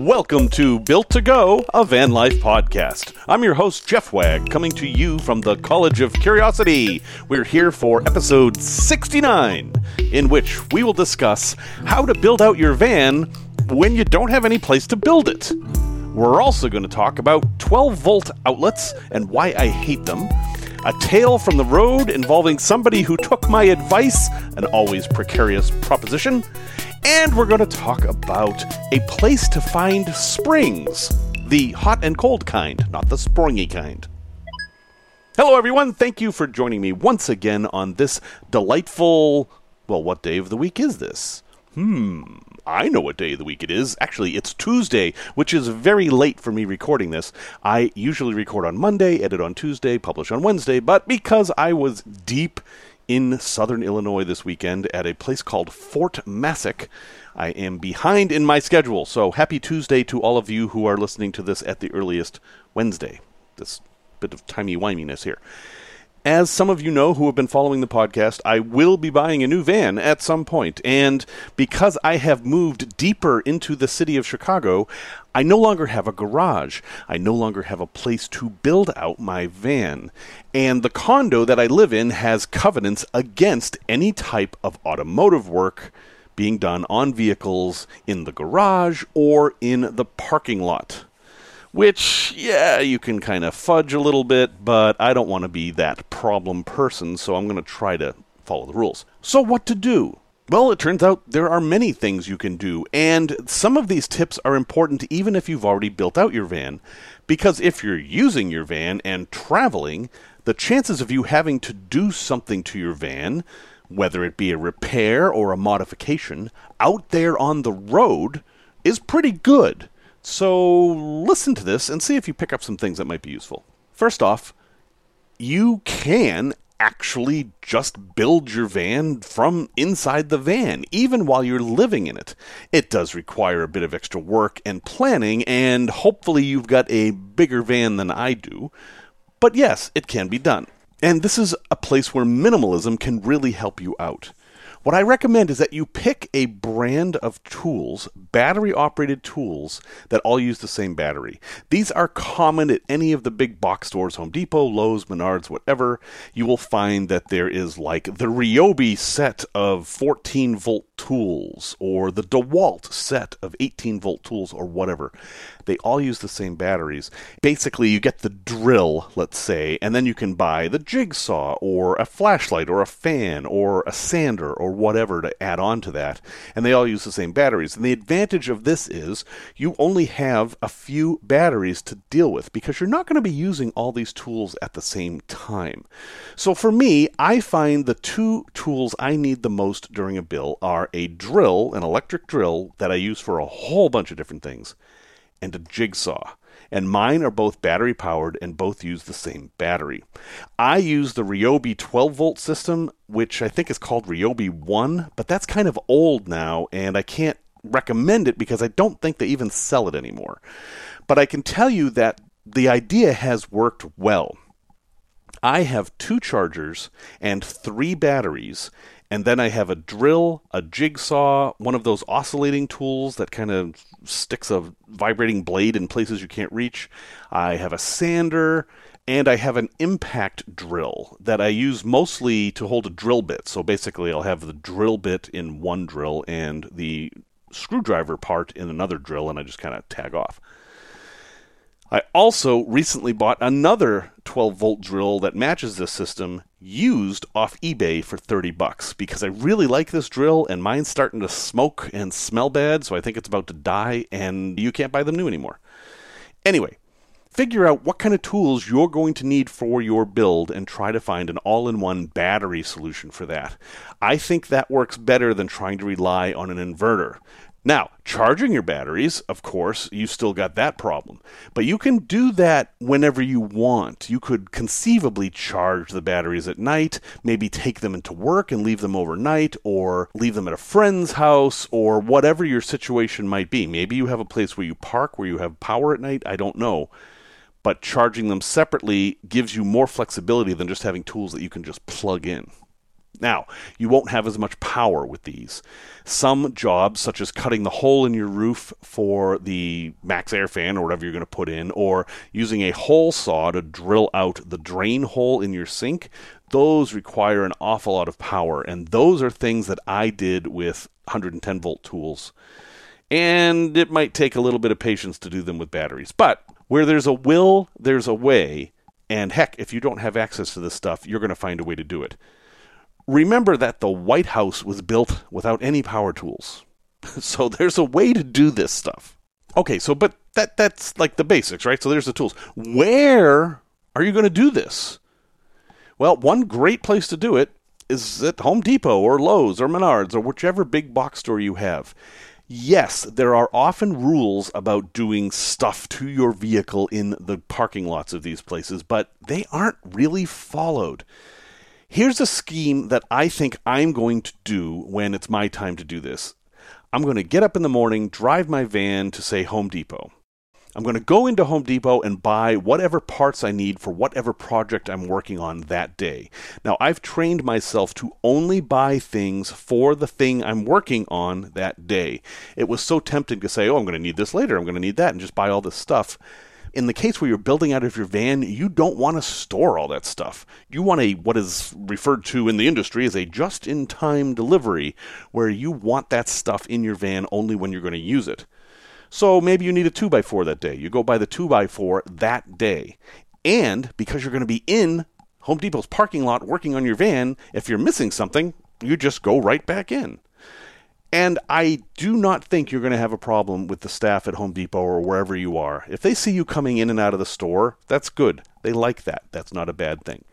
Welcome to Built to Go, a van life podcast. I'm your host, Jeff Wagg, coming to you from the College of Curiosity. We're here for episode 69, in which we will discuss how to build out your van when you don't have any place to build it. We're also going to talk about 12 volt outlets and why I hate them a tale from the road involving somebody who took my advice, an always precarious proposition, and we're going to talk about a place to find springs. The hot and cold kind, not the springy kind. Hello, everyone. Thank you for joining me once again on this delightful. Well, what day of the week is this? Hmm. I know what day of the week it is. Actually, it's Tuesday, which is very late for me recording this. I usually record on Monday, edit on Tuesday, publish on Wednesday, but because I was deep in southern Illinois this weekend at a place called Fort Massac. I am behind in my schedule, so happy Tuesday to all of you who are listening to this at the earliest Wednesday. This bit of timey wiminess here. As some of you know who have been following the podcast, I will be buying a new van at some point, and because I have moved deeper into the city of Chicago, I no longer have a garage. I no longer have a place to build out my van. And the condo that I live in has covenants against any type of automotive work being done on vehicles in the garage or in the parking lot which, yeah, you can kind of fudge a little bit, but I don't want to be that problem person, so I'm going to try to follow the rules. So, what to do? Well, it turns out there are many things you can do, and some of these tips are important even if you've already built out your van, because if you're using your van and traveling, the chances of you having to do something to your van, whether it be a repair or a modification, out there on the road is pretty good. So listen to this and see if you pick up some things that might be useful. First off, you can actually just build your van from inside the van, even while you're living in it. It does require a bit of extra work and planning, and hopefully you've got a bigger van than I do. But yes, it can be done. And this is a place where minimalism can really help you out. What I recommend is that you pick a brand of tools, battery operated tools, that all use the same battery. These are common at any of the big box stores, Home Depot, Lowe's, Menards, whatever. You will find that there is like the Ryobi set of 14 volt tools or the DeWalt set of 18 volt tools or whatever. They all use the same batteries. Basically, you get the drill, let's say, and then you can buy the jigsaw or a flashlight or a fan or a sander or whatever to add on to that. And they all use the same batteries. And the advantage of this is you only have a few batteries to deal with because you're not going to be using all these tools at the same time. So for me, I find the two tools I need the most during a bill are a drill, an electric drill that I use for a whole bunch of different things, and a jigsaw. And mine are both battery powered and both use the same battery. I use the Ryobi 12 volt system, which I think is called Ryobi 1, but that's kind of old now, and I can't recommend it because I don't think they even sell it anymore. But I can tell you that the idea has worked well. I have two chargers and three batteries, and then I have a drill, a jigsaw, one of those oscillating tools that kind of sticks a vibrating blade in places you can't reach. I have a sander, and I have an impact drill that I use mostly to hold a drill bit. So basically, I'll have the drill bit in one drill and the screwdriver part in another drill, and I just kind of tag off. I also recently bought another 12 volt drill that matches this system used off eBay for 30 bucks because I really like this drill and mine's starting to smoke and smell bad, so I think it's about to die and you can't buy them new anymore. Anyway, figure out what kind of tools you're going to need for your build and try to find an all in one battery solution for that. I think that works better than trying to rely on an inverter. Now, charging your batteries, of course, you still got that problem. But you can do that whenever you want. You could conceivably charge the batteries at night, maybe take them into work and leave them overnight, or leave them at a friend's house, or whatever your situation might be. Maybe you have a place where you park, where you have power at night. I don't know. But charging them separately gives you more flexibility than just having tools that you can just plug in. Now, you won't have as much power with these. Some jobs, such as cutting the hole in your roof for the MaxxAir fan or whatever you're going to put in, or using a hole saw to drill out the drain hole in your sink, those require an awful lot of power. And those are things that I did with 110 volt tools. And it might take a little bit of patience to do them with batteries. But where there's a will, there's a way. And heck, if you don't have access to this stuff, you're going to find a way to do it. Remember that the White House was built without any power tools. so there's a way to do this stuff. Okay, so but that that's like the basics, right? So there's the tools. Where are you going to do this? Well, one great place to do it is at Home Depot or Lowe's or Menards or whichever big box store you have yes, there are often rules about doing stuff to your vehicle in the parking lots of these places, but they aren't really followed. Here's a scheme that I think I'm going to do when it's my time to do this. I'm going to get up in the morning, drive my van to, say, Home Depot. I'm going to go into Home Depot and buy whatever parts I need for whatever project I'm working on that day. Now, I've trained myself to only buy things for the thing I'm working on that day. It was so tempting to say, oh, I'm going to need this later, I'm going to need that, and just buy all this stuff. In the case where you're building out of your van, you don't want to store all that stuff. You want a what is referred to in the industry as a just-in-time delivery, where you want that stuff in your van only when you're going to use it. So maybe you need a 2x4 that day. You go buy the 2x4 that day. And because you're going to be in Home Depot's parking lot working on your van, if you're missing something, you just go right back in. And I do not think you're going to have a problem with the staff at Home Depot or wherever you are. If they see you coming in and out of the store, that's good. They like that. That's not a bad thing.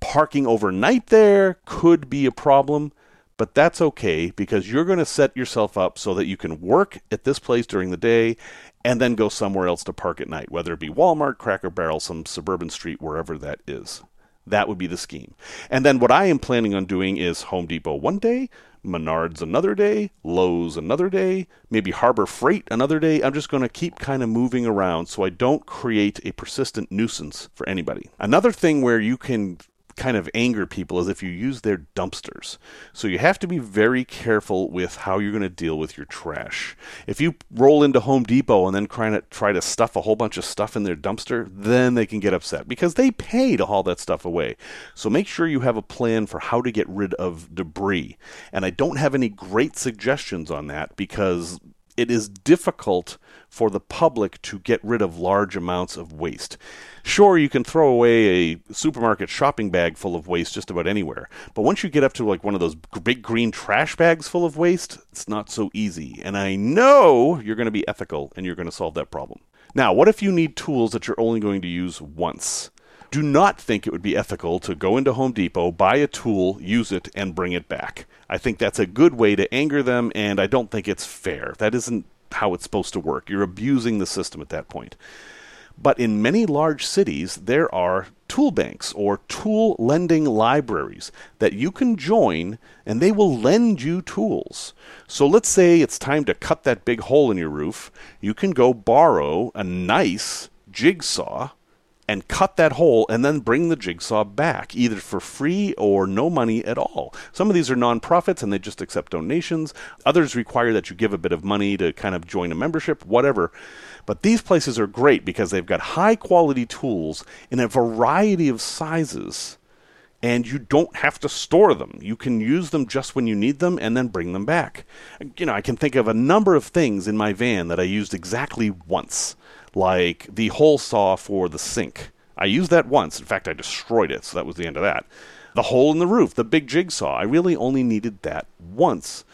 Parking overnight there could be a problem but that's okay because you're going to set yourself up so that you can work at this place during the day and then go somewhere else to park at night, whether it be Walmart, Cracker Barrel, some suburban street, wherever that is. That would be the scheme. And then what I am planning on doing is Home Depot one day, Menards another day, Lowe's another day, maybe Harbor Freight another day. I'm just going to keep kind of moving around so I don't create a persistent nuisance for anybody. Another thing where you can kind of anger people is if you use their dumpsters. So you have to be very careful with how you're going to deal with your trash. If you roll into Home Depot and then try to try to stuff a whole bunch of stuff in their dumpster, then they can get upset because they pay to haul that stuff away. So make sure you have a plan for how to get rid of debris. And I don't have any great suggestions on that because it is difficult for the public to get rid of large amounts of waste. Sure, you can throw away a supermarket shopping bag full of waste just about anywhere, but once you get up to like one of those big green trash bags full of waste, it's not so easy. And I know you're going to be ethical and you're going to solve that problem. Now, what if you need tools that you're only going to use once? Do not think it would be ethical to go into Home Depot, buy a tool, use it, and bring it back. I think that's a good way to anger them, and I don't think it's fair. That isn't how it's supposed to work. You're abusing the system at that point. But in many large cities, there are tool banks or tool lending libraries that you can join and they will lend you tools. So let's say it's time to cut that big hole in your roof. You can go borrow a nice jigsaw and cut that hole and then bring the jigsaw back, either for free or no money at all. Some of these are nonprofits and they just accept donations. Others require that you give a bit of money to kind of join a membership, whatever. But these places are great because they've got high quality tools in a variety of sizes. And you don't have to store them. You can use them just when you need them and then bring them back. You know, I can think of a number of things in my van that I used exactly once like the hole saw for the sink. I used that once. In fact, I destroyed it, so that was the end of that. The hole in the roof, the big jigsaw, I really only needed that once,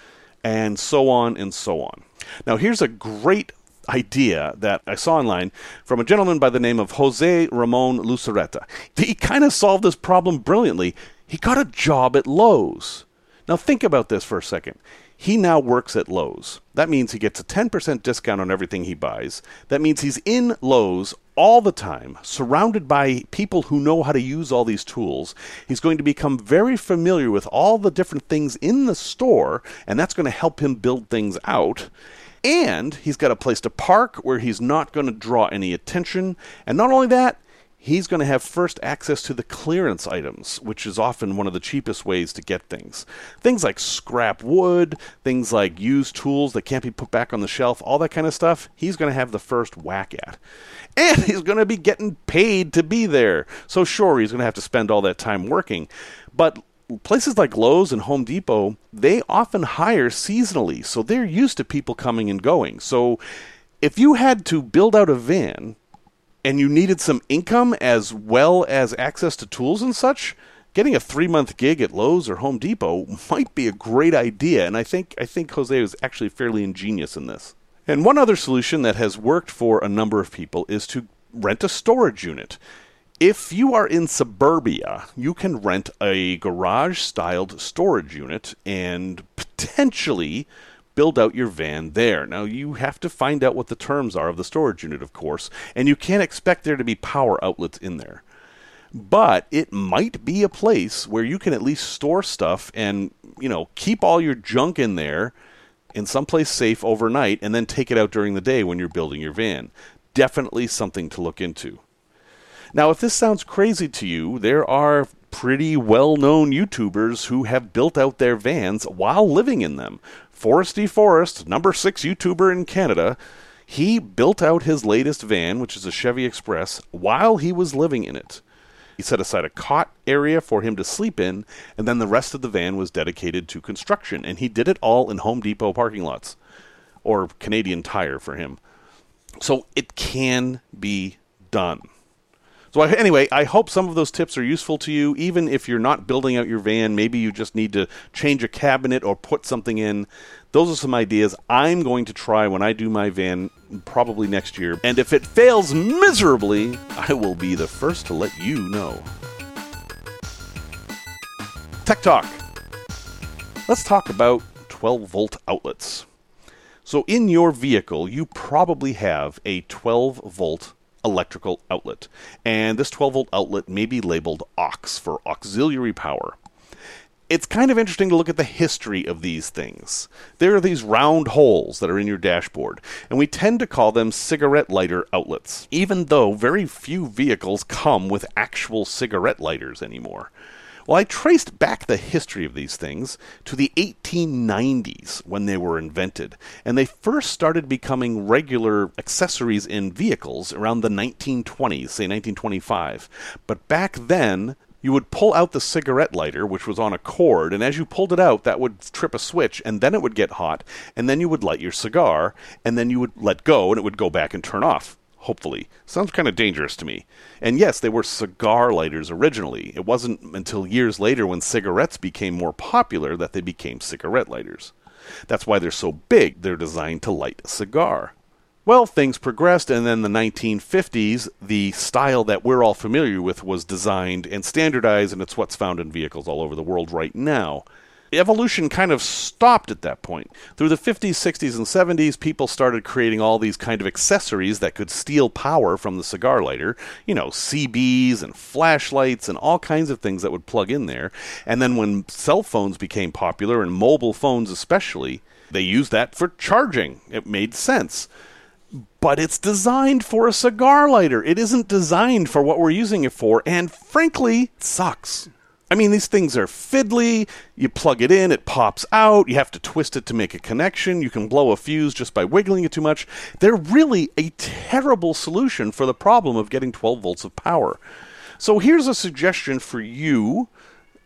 and so on and so on. Now, here's a great idea that I saw online from a gentleman by the name of Jose Ramon Lucereta. He kind of solved this problem brilliantly. He got a job at Lowe's. Now, think about this for a second. He now works at Lowe's. That means he gets a 10% discount on everything he buys. That means he's in Lowe's all the time, surrounded by people who know how to use all these tools. He's going to become very familiar with all the different things in the store, and that's going to help him build things out. And he's got a place to park where he's not going to draw any attention. And not only that, he's going to have first access to the clearance items, which is often one of the cheapest ways to get things. Things like scrap wood, things like used tools that can't be put back on the shelf, all that kind of stuff, he's going to have the first whack at. And he's going to be getting paid to be there. So, sure, he's going to have to spend all that time working. But places like Lowe's and Home Depot, they often hire seasonally. So, they're used to people coming and going. So, if you had to build out a van and you needed some income as well as access to tools and such, getting a three month gig at Lowe's or Home Depot might be a great idea. And I think I think Jose was actually fairly ingenious in this. And one other solution that has worked for a number of people is to rent a storage unit. If you are in suburbia, you can rent a garage styled storage unit and potentially build out your van there. Now, you have to find out what the terms are of the storage unit, of course, and you can't expect there to be power outlets in there. But it might be a place where you can at least store stuff and, you know, keep all your junk in there in someplace safe overnight and then take it out during the day when you're building your van. Definitely something to look into. Now, if this sounds crazy to you, there are pretty well known YouTubers who have built out their vans while living in them. Foresty Forest, number six YouTuber in Canada, he built out his latest van, which is a Chevy Express, while he was living in it. He set aside a cot area for him to sleep in, and then the rest of the van was dedicated to construction. And he did it all in Home Depot parking lots, or Canadian Tire for him. So it can be done. So anyway, I hope some of those tips are useful to you. Even if you're not building out your van, maybe you just need to change a cabinet or put something in. Those are some ideas I'm going to try when I do my van probably next year. And if it fails miserably, I will be the first to let you know. Tech Talk. Let's talk about 12 volt outlets. So, in your vehicle, you probably have a 12 volt electrical outlet. And this 12 volt outlet may be labeled AUX for auxiliary power. It's kind of interesting to look at the history of these things. There are these round holes that are in your dashboard, and we tend to call them cigarette lighter outlets, even though very few vehicles come with actual cigarette lighters anymore. Well, I traced back the history of these things to the 1890s when they were invented, and they first started becoming regular accessories in vehicles around the 1920s, say 1925. But back then, you would pull out the cigarette lighter, which was on a cord, and as you pulled it out, that would trip a switch, and then it would get hot, and then you would light your cigar, and then you would let go, and it would go back and turn off hopefully. Sounds kind of dangerous to me. And yes, they were cigar lighters originally. It wasn't until years later when cigarettes became more popular that they became cigarette lighters. That's why they're so big. They're designed to light a cigar. Well, things progressed, and then the 1950s, the style that we're all familiar with was designed and standardized, and it's what's found in vehicles all over the world right now evolution kind of stopped at that point. Through the 50s, 60s, and 70s, people started creating all these kind of accessories that could steal power from the cigar lighter. You know, CBs and flashlights and all kinds of things that would plug in there. And then when cell phones became popular, and mobile phones especially, they used that for charging. It made sense but it's designed for a cigar lighter. It isn't designed for what we're using it for, and frankly, sucks. I mean, these things are fiddly. You plug it in, it pops out. You have to twist it to make a connection. You can blow a fuse just by wiggling it too much. They're really a terrible solution for the problem of getting 12 volts of power. So here's a suggestion for you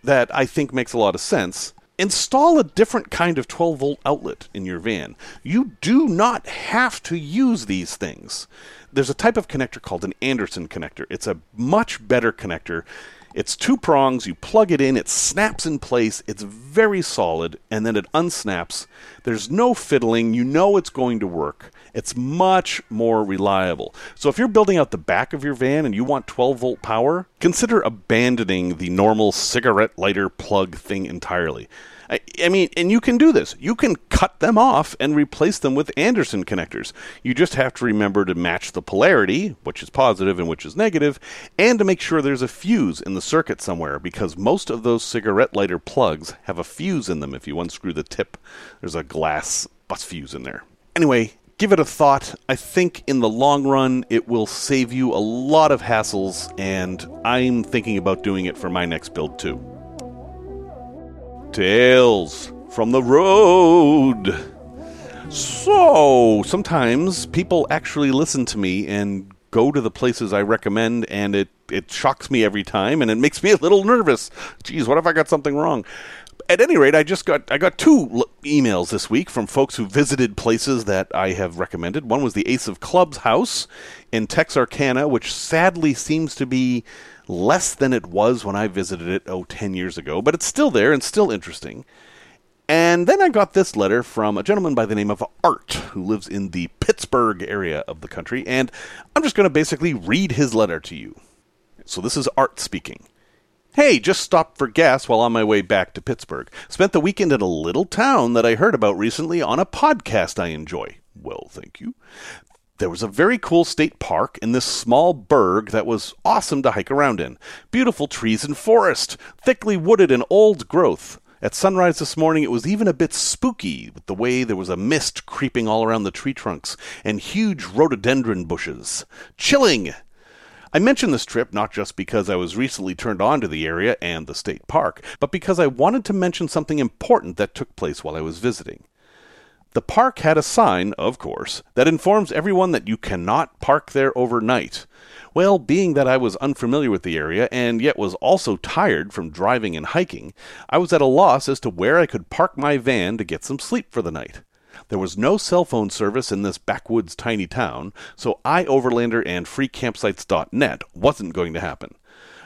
that I think makes a lot of sense. Install a different kind of 12 volt outlet in your van. You do not have to use these things. There's a type of connector called an Anderson connector. It's a much better connector it's two prongs, you plug it in, it snaps in place, it's very solid, and then it unsnaps. There's no fiddling, you know it's going to work. It's much more reliable. So if you're building out the back of your van and you want 12 volt power, consider abandoning the normal cigarette lighter plug thing entirely. I, I, mean, and you can do this. You can cut them off and replace them with Anderson connectors. You just have to remember to match the polarity, which is positive and which is negative, and to make sure there's a fuse in the circuit somewhere because most of those cigarette lighter plugs have a fuse in them if you unscrew the tip. There's a glass bus fuse in there. Anyway, give it a thought. I think in the long run, it will save you a lot of hassles, and I'm thinking about doing it for my next build too. Tales from the road. So, sometimes people actually listen to me and go to the places I recommend, and it, it shocks me every time, and it makes me a little nervous. Geez, what if I got something wrong? At any rate, I just got I got two l- emails this week from folks who visited places that I have recommended. One was the Ace of Clubs house in Texarkana, which sadly seems to be less than it was when I visited it oh 10 years ago, but it's still there and still interesting. And then I got this letter from a gentleman by the name of Art, who lives in the Pittsburgh area of the country, and I'm just going to basically read his letter to you. So this is Art speaking. Hey, just stopped for gas while on my way back to Pittsburgh. Spent the weekend in a little town that I heard about recently on a podcast I enjoy. Well, thank you. There was a very cool state park in this small burg that was awesome to hike around in. Beautiful trees and forest, thickly wooded and old growth. At sunrise this morning, it was even a bit spooky with the way there was a mist creeping all around the tree trunks and huge rhododendron bushes. Chilling! I mention this trip not just because I was recently turned on to the area and the state park, but because I wanted to mention something important that took place while I was visiting. The park had a sign, of course, that informs everyone that you cannot park there overnight. Well, being that I was unfamiliar with the area and yet was also tired from driving and hiking, I was at a loss as to where I could park my van to get some sleep for the night. There was no cell phone service in this backwoods tiny town, so iOverlander and freecampsites.net wasn't going to happen.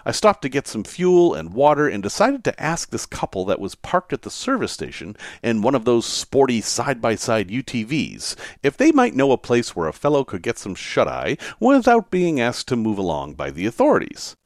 I stopped to get some fuel and water and decided to ask this couple that was parked at the service station in one of those sporty side by side UTVs if they might know a place where a fellow could get some shut eye without being asked to move along by the authorities.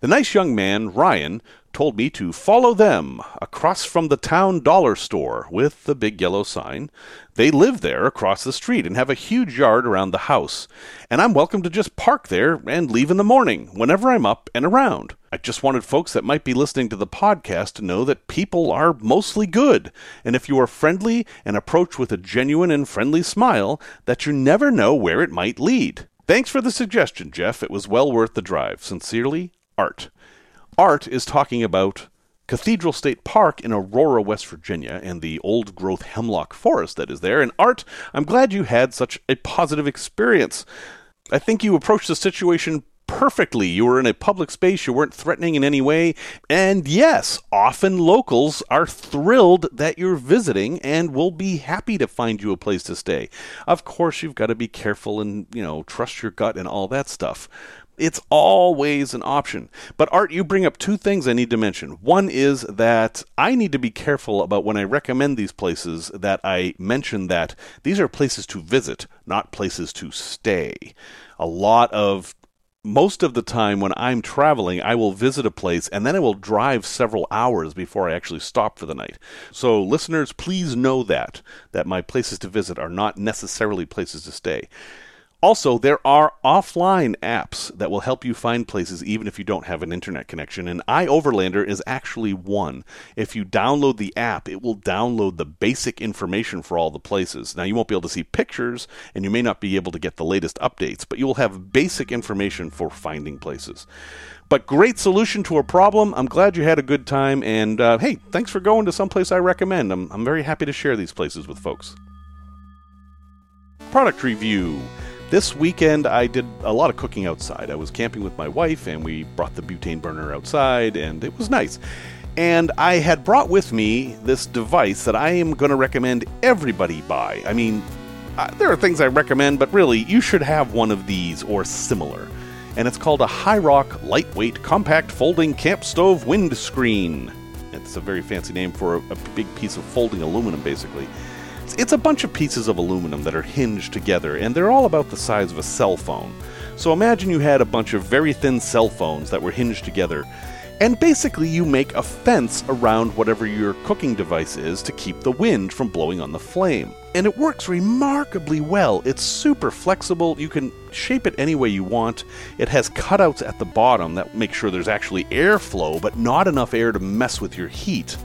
The nice young man, Ryan, told me to follow them across from the town dollar store with the big yellow sign. They live there across the street and have a huge yard around the house, and I'm welcome to just park there and leave in the morning whenever I'm up and around. I just wanted folks that might be listening to the podcast to know that people are mostly good, and if you are friendly and approach with a genuine and friendly smile, that you never know where it might lead. Thanks for the suggestion, Jeff. It was well worth the drive. Sincerely, Art. Art is talking about Cathedral State Park in Aurora, West Virginia, and the old growth hemlock forest that is there. And Art, I'm glad you had such a positive experience. I think you approached the situation perfectly. You were in a public space, you weren't threatening in any way. And yes, often locals are thrilled that you're visiting and will be happy to find you a place to stay. Of course, you've got to be careful and, you know, trust your gut and all that stuff. It's always an option. But Art, you bring up two things I need to mention. One is that I need to be careful about when I recommend these places that I mention that these are places to visit, not places to stay. A lot of most of the time when I'm traveling, I will visit a place and then I will drive several hours before I actually stop for the night. So, listeners, please know that that my places to visit are not necessarily places to stay. Also, there are offline apps that will help you find places even if you don't have an internet connection, and iOverlander is actually one. If you download the app, it will download the basic information for all the places. Now, you won't be able to see pictures, and you may not be able to get the latest updates, but you will have basic information for finding places. But great solution to a problem. I'm glad you had a good time, and uh, hey, thanks for going to someplace I recommend. I'm, I'm very happy to share these places with folks. Product review. This weekend, I did a lot of cooking outside. I was camping with my wife, and we brought the butane burner outside, and it was nice. And I had brought with me this device that I am going to recommend everybody buy. I mean, uh, there are things I recommend, but really, you should have one of these or similar. And it's called a Hyrock Lightweight Compact Folding Camp Stove Windscreen. It's a very fancy name for a, a big piece of folding aluminum, basically. It's a bunch of pieces of aluminum that are hinged together, and they're all about the size of a cell phone. So imagine you had a bunch of very thin cell phones that were hinged together, and basically you make a fence around whatever your cooking device is to keep the wind from blowing on the flame. And it works remarkably well. It's super flexible. You can shape it any way you want. It has cutouts at the bottom that make sure there's actually airflow, but not enough air to mess with your heat.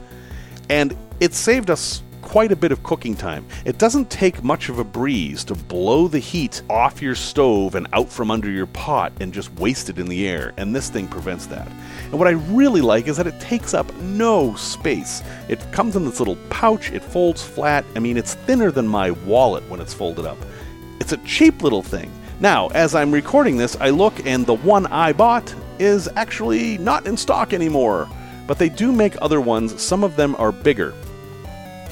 And it saved us quite a bit of cooking time. It doesn't take much of a breeze to blow the heat off your stove and out from under your pot and just waste it in the air, and this thing prevents that. And what I really like is that it takes up no space. It comes in this little pouch, it folds flat. I mean, it's thinner than my wallet when it's folded up. It's a cheap little thing. Now, as I'm recording this, I look and the one I bought is actually not in stock anymore. But they do make other ones, some of them are bigger.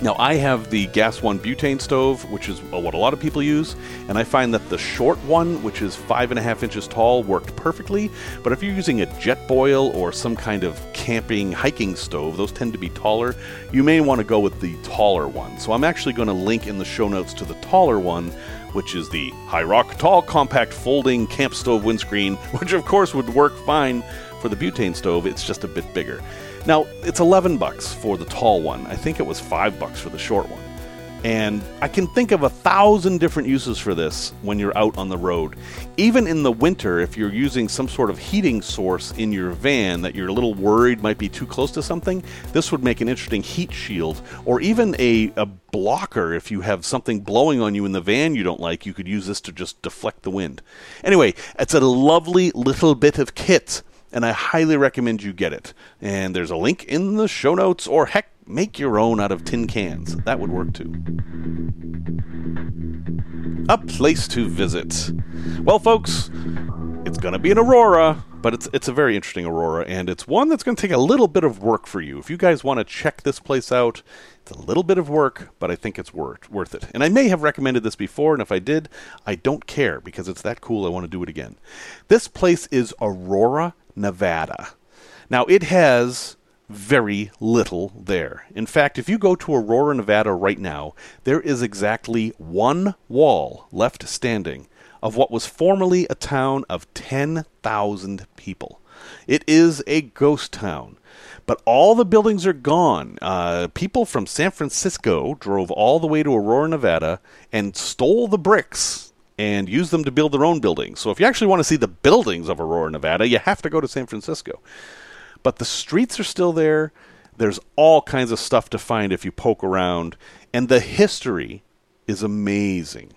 Now, I have the Gas One butane stove, which is uh, what a lot of people use, and I find that the short one, which is five and a half inches tall, worked perfectly. But if you're using a Jetboil or some kind of camping hiking stove, those tend to be taller, you may want to go with the taller one. So I'm actually going to link in the show notes to the taller one, which is the Hyrock Tall Compact Folding Camp Stove Windscreen, which of course would work fine for the butane stove, it's just a bit bigger. Now, it's 11 bucks for the tall one. I think it was 5 bucks for the short one. And I can think of a thousand different uses for this when you're out on the road. Even in the winter, if you're using some sort of heating source in your van that you're a little worried might be too close to something, this would make an interesting heat shield. Or even a, a blocker if you have something blowing on you in the van you don't like, you could use this to just deflect the wind. Anyway, it's a lovely little bit of kit and I highly recommend you get it. And there's a link in the show notes, or heck, make your own out of tin cans. That would work too. A place to visit. Well, folks, it's going to be an Aurora, but it's it's a very interesting Aurora, and it's one that's going to take a little bit of work for you. If you guys want to check this place out, it's a little bit of work, but I think it's worth worth it. And I may have recommended this before, and if I did, I don't care because it's that cool. I want to do it again. This place is Aurora Nevada. Now, it has very little there. In fact, if you go to Aurora, Nevada right now, there is exactly one wall left standing of what was formerly a town of 10,000 people. It is a ghost town. But all the buildings are gone. Uh, people from San Francisco drove all the way to Aurora, Nevada, and stole the bricks and use them to build their own buildings. So if you actually want to see the buildings of Aurora, Nevada, you have to go to San Francisco. But the streets are still there. There's all kinds of stuff to find if you poke around, and the history is amazing.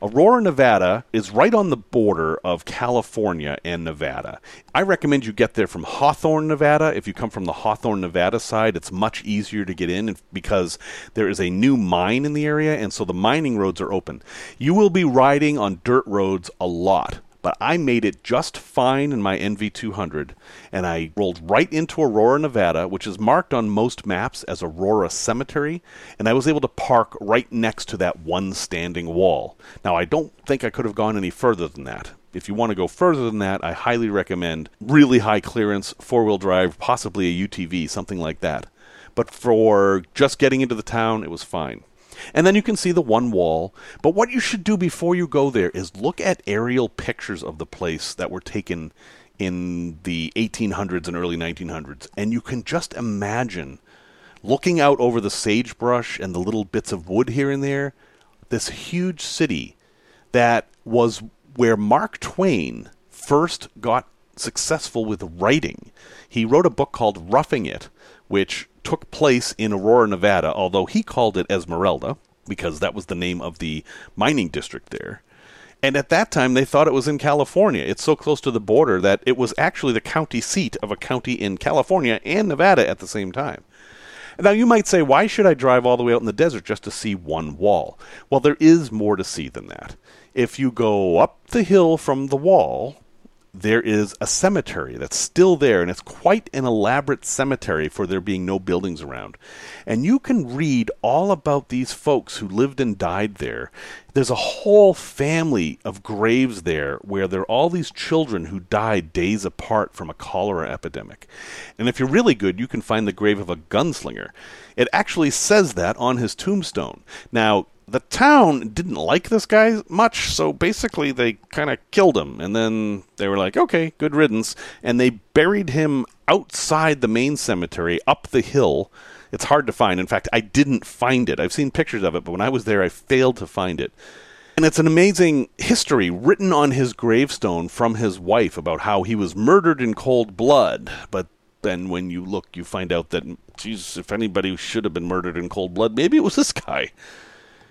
Aurora, Nevada is right on the border of California and Nevada. I recommend you get there from Hawthorne, Nevada. If you come from the Hawthorne, Nevada side, it's much easier to get in because there is a new mine in the area, and so the mining roads are open. You will be riding on dirt roads a lot but I made it just fine in my NV200, and I rolled right into Aurora, Nevada, which is marked on most maps as Aurora Cemetery, and I was able to park right next to that one standing wall. Now, I don't think I could have gone any further than that. If you want to go further than that, I highly recommend really high clearance, four wheel drive, possibly a UTV, something like that. But for just getting into the town, it was fine. And then you can see the one wall. But what you should do before you go there is look at aerial pictures of the place that were taken in the 1800s and early 1900s. And you can just imagine looking out over the sagebrush and the little bits of wood here and there, this huge city that was where Mark Twain first got successful with writing. He wrote a book called Roughing It, which took place in Aurora, Nevada, although he called it Esmeralda because that was the name of the mining district there. And at that time, they thought it was in California. It's so close to the border that it was actually the county seat of a county in California and Nevada at the same time. Now, you might say, why should I drive all the way out in the desert just to see one wall? Well, there is more to see than that. If you go up the hill from the wall, there is a cemetery that's still there, and it's quite an elaborate cemetery for there being no buildings around. And you can read all about these folks who lived and died there. There's a whole family of graves there where there are all these children who died days apart from a cholera epidemic. And if you're really good, you can find the grave of a gunslinger. It actually says that on his tombstone. Now, the town didn't like this guy much, so basically they kind of killed him. And then they were like, okay, good riddance. And they buried him outside the main cemetery, up the hill. It's hard to find. In fact, I didn't find it. I've seen pictures of it, but when I was there, I failed to find it. And it's an amazing history written on his gravestone from his wife about how he was murdered in cold blood, but then when you look, you find out that, geez, if anybody should have been murdered in cold blood, maybe it was this guy.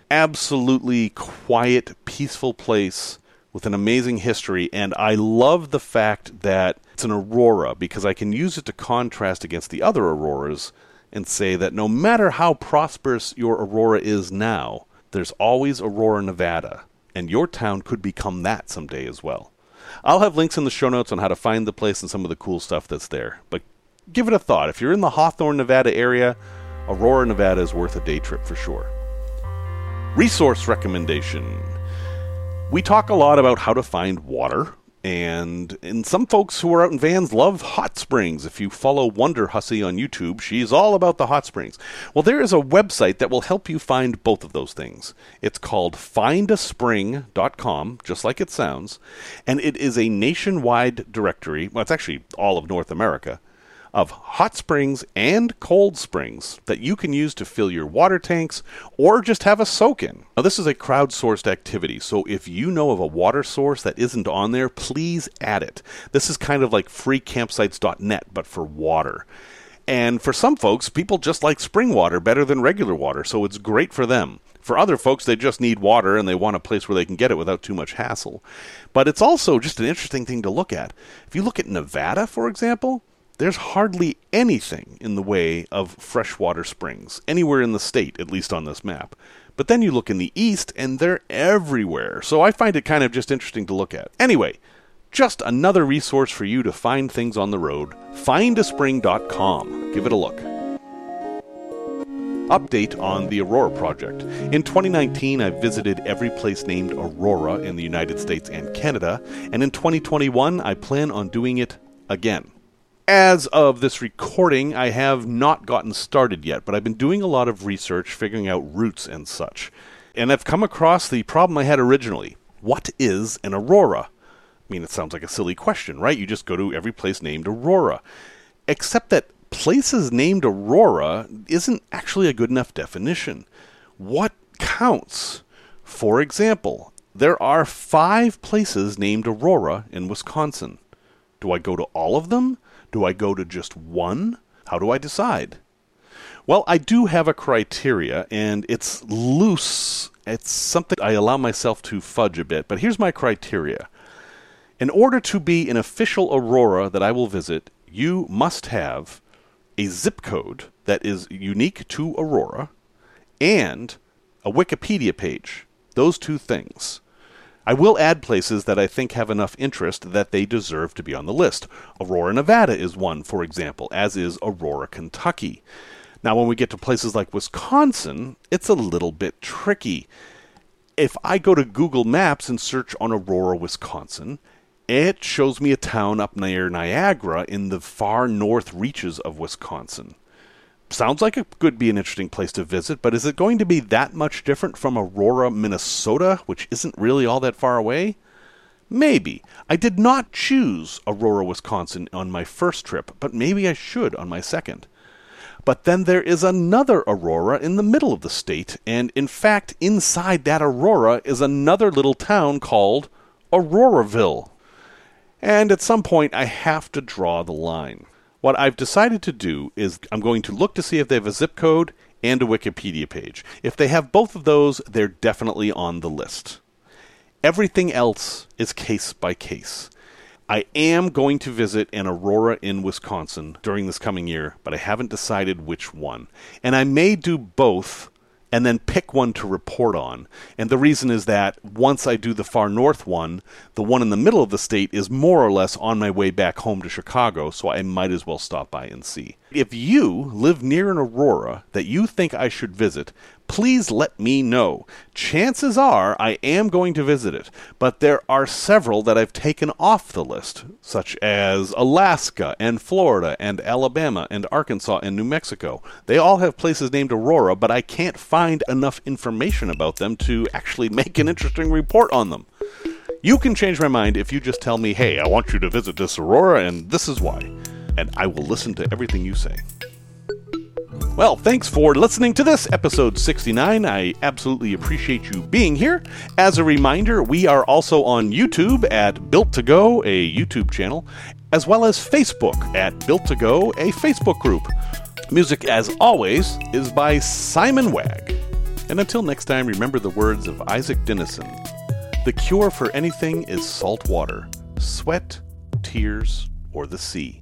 Absolutely quiet, peaceful place with an amazing history, and I love the fact that it's an aurora because I can use it to contrast against the other auroras and say that no matter how prosperous your aurora is now, there's always Aurora, Nevada, and your town could become that someday as well. I'll have links in the show notes on how to find the place and some of the cool stuff that's there. But give it a thought. If you're in the Hawthorne, Nevada area, Aurora, Nevada is worth a day trip for sure. Resource recommendation. We talk a lot about how to find water, and, and some folks who are out in vans love hot springs. If you follow Wonder Hussy on YouTube, she's all about the hot springs. Well, there is a website that will help you find both of those things. It's called findaspring.com, just like it sounds, and it is a nationwide directory. Well, it's actually all of North America of hot springs and cold springs that you can use to fill your water tanks or just have a soak in. Now, this is a crowdsourced activity, so if you know of a water source that isn't on there, please add it. This is kind of like freecampsites.net, but for water. And for some folks, people just like spring water better than regular water, so it's great for them. For other folks, they just need water and they want a place where they can get it without too much hassle. But it's also just an interesting thing to look at. If you look at Nevada, for example, there's hardly anything in the way of freshwater springs, anywhere in the state, at least on this map. But then you look in the east, and they're everywhere, so I find it kind of just interesting to look at. Anyway, just another resource for you to find things on the road. Findaspring.com. Give it a look. Update on the Aurora Project. In 2019, I visited every place named Aurora in the United States and Canada, and in 2021, I plan on doing it again. As of this recording, I have not gotten started yet, but I've been doing a lot of research, figuring out routes and such. And I've come across the problem I had originally. What is an aurora? I mean, it sounds like a silly question, right? You just go to every place named Aurora. Except that places named Aurora isn't actually a good enough definition. What counts? For example, there are five places named Aurora in Wisconsin. Do I go to all of them? Do I go to just one? How do I decide? Well, I do have a criteria, and it's loose. It's something I allow myself to fudge a bit, but here's my criteria. In order to be an official Aurora that I will visit, you must have a zip code that is unique to Aurora and a Wikipedia page. Those two things. I will add places that I think have enough interest that they deserve to be on the list. Aurora, Nevada is one, for example, as is Aurora, Kentucky. Now, when we get to places like Wisconsin, it's a little bit tricky. If I go to Google Maps and search on Aurora, Wisconsin, it shows me a town up near Niagara in the far north reaches of Wisconsin sounds like it could be an interesting place to visit, but is it going to be that much different from Aurora, Minnesota, which isn't really all that far away? Maybe. I did not choose Aurora, Wisconsin on my first trip, but maybe I should on my second. But then there is another Aurora in the middle of the state, and in fact, inside that Aurora is another little town called Auroraville. And at some point, I have to draw the line. What I've decided to do is I'm going to look to see if they have a zip code and a Wikipedia page. If they have both of those, they're definitely on the list. Everything else is case by case. I am going to visit an Aurora in Wisconsin during this coming year, but I haven't decided which one. And I may do both and then pick one to report on. And the reason is that once I do the far north one, the one in the middle of the state is more or less on my way back home to Chicago, so I might as well stop by and see. If you live near an aurora that you think I should visit, please let me know. Chances are I am going to visit it, but there are several that I've taken off the list, such as Alaska and Florida and Alabama and Arkansas and New Mexico. They all have places named Aurora, but I can't find enough information about them to actually make an interesting report on them. You can change my mind if you just tell me, hey, I want you to visit this Aurora, and this is why. And I will listen to everything you say. Well, thanks for listening to this episode 69. I absolutely appreciate you being here. As a reminder, we are also on YouTube at Built to Go, a YouTube channel, as well as Facebook at Built to Go, a Facebook group. Music, as always, is by Simon Wagg. And until next time, remember the words of Isak Dinesen The cure for anything is salt water, sweat, tears, or the sea.